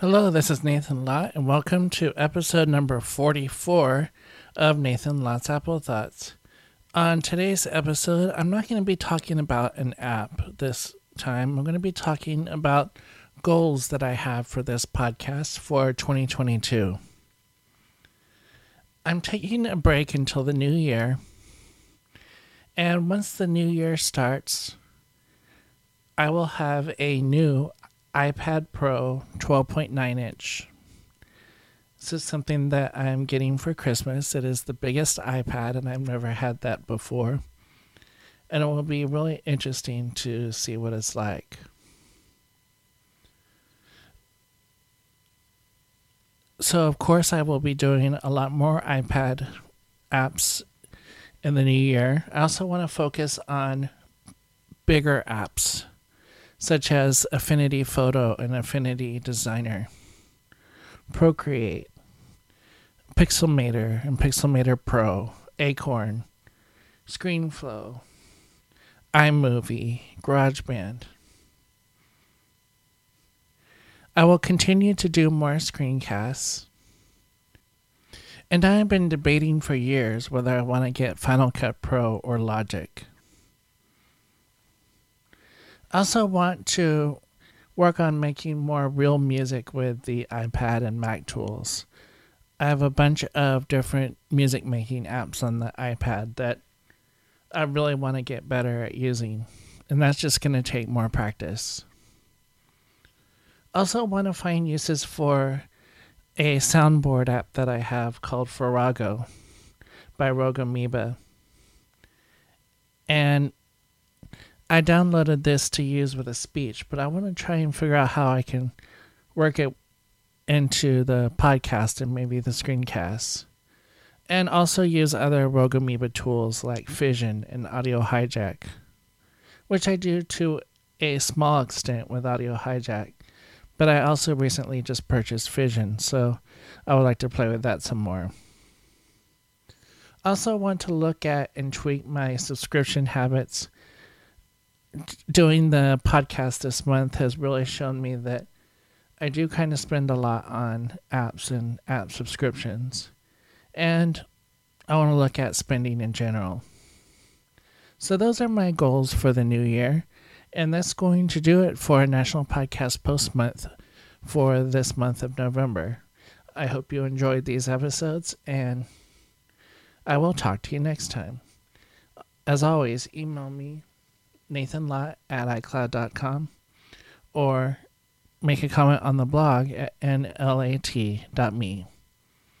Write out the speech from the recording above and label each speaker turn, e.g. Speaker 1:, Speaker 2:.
Speaker 1: Hello, this is Nathan Lott, and welcome to episode number 44 of Nathan Lott's Apple Thoughts. On today's episode, I'm not going to be talking about an app this time. I'm going to be talking about goals that I have for this podcast for 2022. I'm taking a break until the new year, and once the new year starts, I will have a new iPad Pro 12.9 inch. This is something that I'm getting for Christmas. It is the biggest iPad, and I've never had that before. And it will be really interesting to see what it's like. So, of course, I will be doing a lot more iPad apps in the new year. I also want to focus on bigger apps such as Affinity Photo and Affinity Designer, Procreate, Pixelmator and Pixelmator Pro, Acorn, ScreenFlow, iMovie, GarageBand. I will continue to do more screencasts. And I have been debating for years whether I want to get Final Cut Pro or Logic. Also want to work on making more real music with the iPad and Mac tools. I have a bunch of different music making apps on the iPad that I really want to get better at using, and that's just going to take more practice. Also, want to find uses for a soundboard app that I have called Farrago by Rogue Amoeba. And I downloaded this to use with a speech, but I want to try and figure out how I can work it into the podcast and maybe the screencasts. And also use other Rogue Amoeba tools like Fission and Audio Hijack, which I do to a small extent with Audio Hijack. But I also recently just purchased Fission, so I would like to play with that some more. Also, want to look at and tweak my subscription habits doing the podcast this month has really shown me that I do kind of spend a lot on apps and app subscriptions. And I want to look at spending in general. So, those are my goals for the new year. And that's going to do it for National Podcast Post Month for this month of November. I hope you enjoyed these episodes, and I will talk to you next time. As always, email me nathanlott at icloud.com or make a comment on the blog at nlat.me.